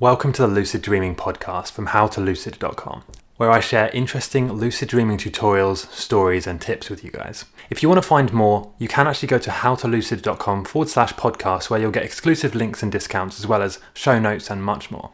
Welcome to the Lucid Dreaming podcast from howtolucid.com, where I share interesting lucid dreaming tutorials, stories, and tips with you guys. If you want to find more, you can actually go to howtolucid.com forward slash podcast, where you'll get exclusive links and discounts, as well as show notes and much more.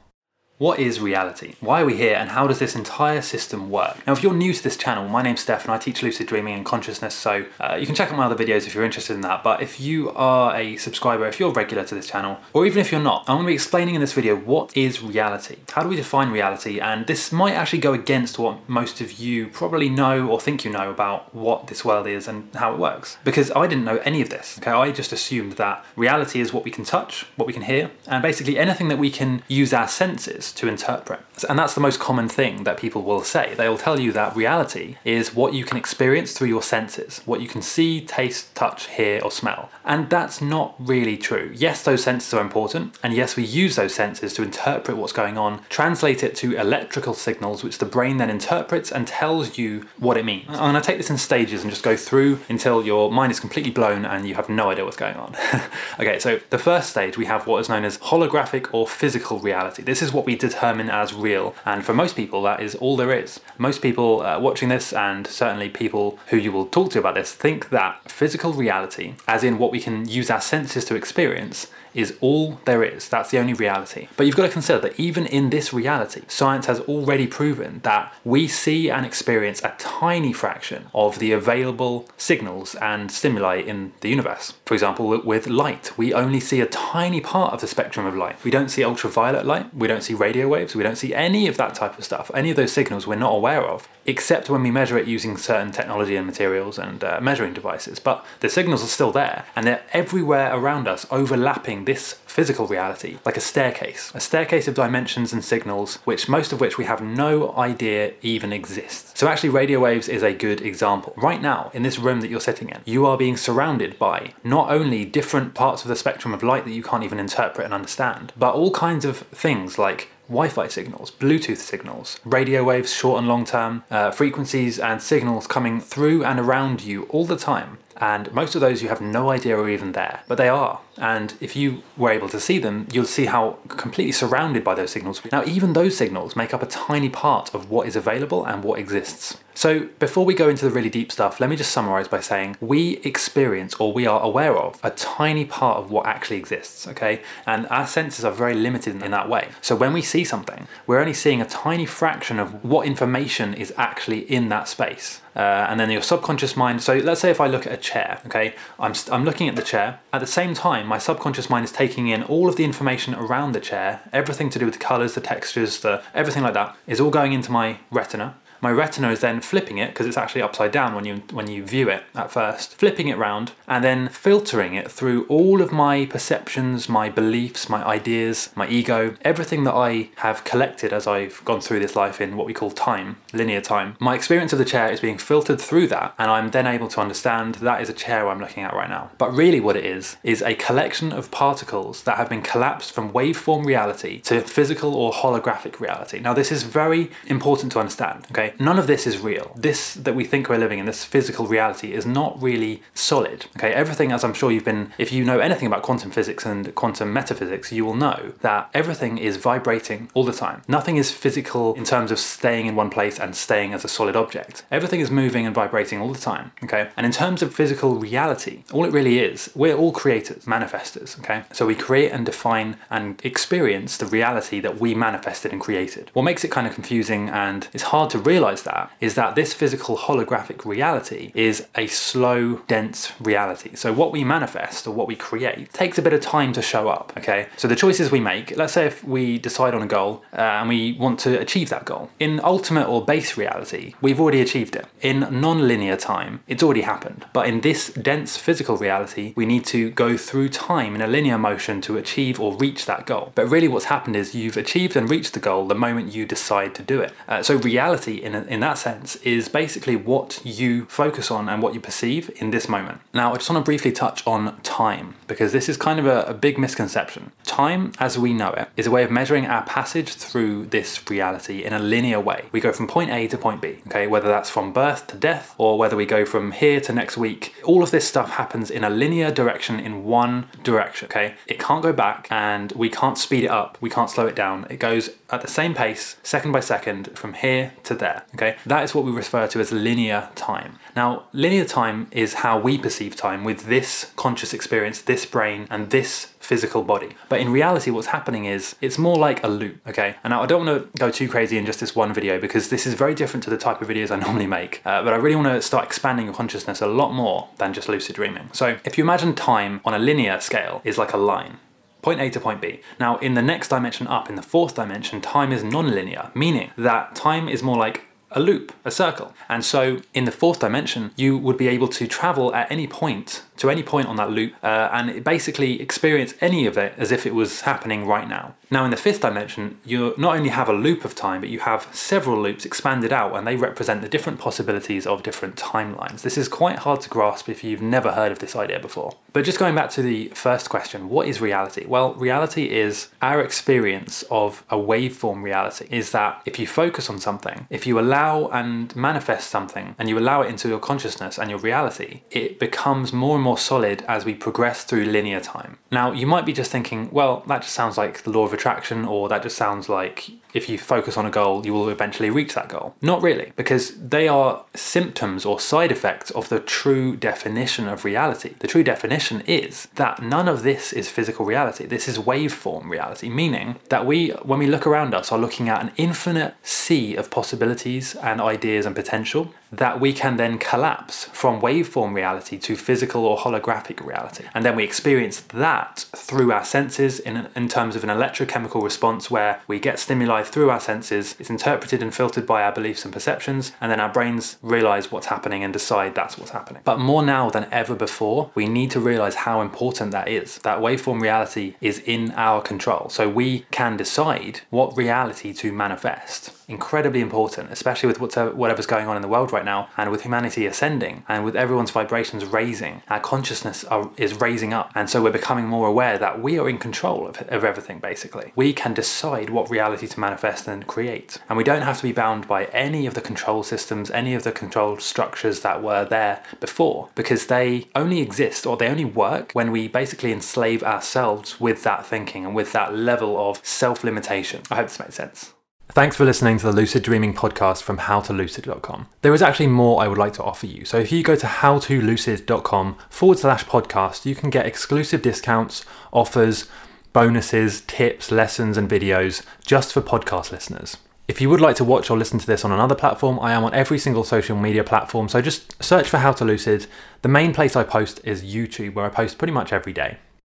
What is reality? Why are we here and how does this entire system work? Now, if you're new to this channel, my name's Steph and I teach lucid dreaming and consciousness, so uh, you can check out my other videos if you're interested in that. But if you are a subscriber, if you're regular to this channel, or even if you're not, I'm going to be explaining in this video what is reality? How do we define reality? And this might actually go against what most of you probably know or think you know about what this world is and how it works. Because I didn't know any of this. Okay, I just assumed that reality is what we can touch, what we can hear, and basically anything that we can use our senses to interpret. And that's the most common thing that people will say. They'll tell you that reality is what you can experience through your senses, what you can see, taste, touch, hear, or smell. And that's not really true. Yes, those senses are important, and yes, we use those senses to interpret what's going on, translate it to electrical signals, which the brain then interprets and tells you what it means. I'm to take this in stages and just go through until your mind is completely blown and you have no idea what's going on. okay, so the first stage we have what is known as holographic or physical reality. This is what we determine as real, and for most people, that is all there is. Most people uh, watching this, and certainly people who you will talk to about this, think that physical reality, as in what we can use our senses to experience, is all there is. That's the only reality. But you've got to consider that even in this reality, science has already proven that we see and experience a tiny fraction of the available signals and stimuli in the universe. For example, with light, we only see a tiny part of the spectrum of light. We don't see ultraviolet light, we don't see radio waves, we don't see any of that type of stuff. Any of those signals we're not aware of, except when we measure it using certain technology and materials and uh, measuring devices. But the signals are still there and they're everywhere around us, overlapping this physical reality, like a staircase. A staircase of dimensions and signals, which most of which we have no idea even exists. So actually radio waves is a good example. Right now, in this room that you're sitting in, you are being surrounded by not only different parts of the spectrum of light that you can't even interpret and understand, but all kinds of things like Wi-Fi signals, Bluetooth signals, radio waves, short and long term, uh, frequencies and signals coming through and around you all the time. And most of those you have no idea are even there, but they are. And if you were able to see them, you'll see how completely surrounded by those signals. Now, even those signals make up a tiny part of what is available and what exists. So, before we go into the really deep stuff, let me just summarize by saying we experience or we are aware of a tiny part of what actually exists, okay? And our senses are very limited in that way. So, when we see something, we're only seeing a tiny fraction of what information is actually in that space. Uh, and then your subconscious mind. So let's say if I look at a chair, okay, I'm, I'm looking at the chair. At the same time, my subconscious mind is taking in all of the information around the chair, everything to do with the colors, the textures, the everything like that is all going into my retina. My retina is then flipping it because it's actually upside down when you when you view it at first, flipping it round and then filtering it through all of my perceptions, my beliefs, my ideas, my ego, everything that I have collected as I've gone through this life in what we call time, linear time. My experience of the chair is being filtered through that and I'm then able to understand that is a chair I'm looking at right now. But really what it is is a collection of particles that have been collapsed from waveform reality to physical or holographic reality. Now this is very important to understand, okay? None of this is real. This that we think we're living in, this physical reality, is not really solid. Okay, everything, as I'm sure you've been, if you know anything about quantum physics and quantum metaphysics, you will know that everything is vibrating all the time. Nothing is physical in terms of staying in one place and staying as a solid object. Everything is moving and vibrating all the time. Okay, and in terms of physical reality, all it really is, we're all creators, manifestors. Okay, so we create and define and experience the reality that we manifested and created. What makes it kind of confusing and it's hard to realize realize that is that this physical holographic reality is a slow, dense reality. So what we manifest or what we create takes a bit of time to show up, okay? So the choices we make, let's say if we decide on a goal uh, and we want to achieve that goal. In ultimate or base reality, we've already achieved it. In non-linear time, it's already happened. But in this dense physical reality, we need to go through time in a linear motion to achieve or reach that goal. But really what's happened is you've achieved and reached the goal the moment you decide to do it. Uh, so reality in, a, in that sense is basically what you focus on and what you perceive in this moment. Now, I just want to briefly touch on time because this is kind of a, a big misconception. Time, as we know it, is a way of measuring our passage through this reality in a linear way. We go from point A to point B, okay, whether that's from birth to death or whether we go from here to next week. All of this stuff happens in a linear direction in one direction, okay? It can't go back and we can't speed it up, we can't slow it down. It goes at the same pace, second by second, from here to there, okay? That is what we refer to as linear time. Now, linear time is how we perceive time with this conscious experience, this brain, and this physical body. But in reality, what's happening is it's more like a loop, okay? And now I don't want to go too crazy in just this one video because this is very different to the type of videos I normally make. Uh, but I really want to start expanding your consciousness a lot more than just lucid dreaming. So if you imagine time on a linear scale is like a line, point A to point B. Now, in the next dimension up, in the fourth dimension, time is non-linear, meaning that time is more like a loop, a circle. And so in the fourth dimension, you would be able to travel at any point to any point on that loop uh, and basically experience any of it as if it was happening right now. Now in the fifth dimension, you not only have a loop of time, but you have several loops expanded out and they represent the different possibilities of different timelines. This is quite hard to grasp if you've never heard of this idea before. But just going back to the first question, what is reality? Well, reality is our experience of a waveform reality is that if you focus on something, if you allow and manifest something and you allow it into your consciousness and your reality, it becomes more and more solid as we progress through linear time. Now, you might be just thinking, well, that just sounds like the law of attraction, or that just sounds like if you focus on a goal, you will eventually reach that goal. Not really, because they are symptoms or side effects of the true definition of reality. The true definition is that none of this is physical reality. This is waveform reality, meaning that we, when we look around us, are looking at an infinite sea of possibilities and ideas and potential that we can then collapse from waveform reality to physical or holographic reality. And then we experience that through our senses in, in terms of an electrochemical response where we get stimuli through our senses, it's interpreted and filtered by our beliefs and perceptions, and then our brains realize what's happening and decide that's what's happening. But more now than ever before, we need to realize how important that is. That waveform reality is in our control. So we can decide what reality to manifest. Incredibly important, especially with whatever's going on in the world right now, and with humanity ascending, and with everyone's vibrations raising, our consciousness are, is raising up, and so we're becoming more aware that we are in control of, of everything, basically. We can decide what reality to manifest and create, and we don't have to be bound by any of the control systems, any of the control structures that were there before, because they only exist or they only work when we basically enslave ourselves with that thinking and with that level of self limitation. I hope this makes sense. Thanks for listening to the Lucid Dreaming podcast from howtolucid.com. There is actually more I would like to offer you. So if you go to howtolucid.com forward slash podcast, you can get exclusive discounts, offers, bonuses, tips, lessons, and videos just for podcast listeners. If you would like to watch or listen to this on another platform, I am on every single social media platform, so just search for How to Lucid. The main place I post is YouTube, where I post pretty much every day.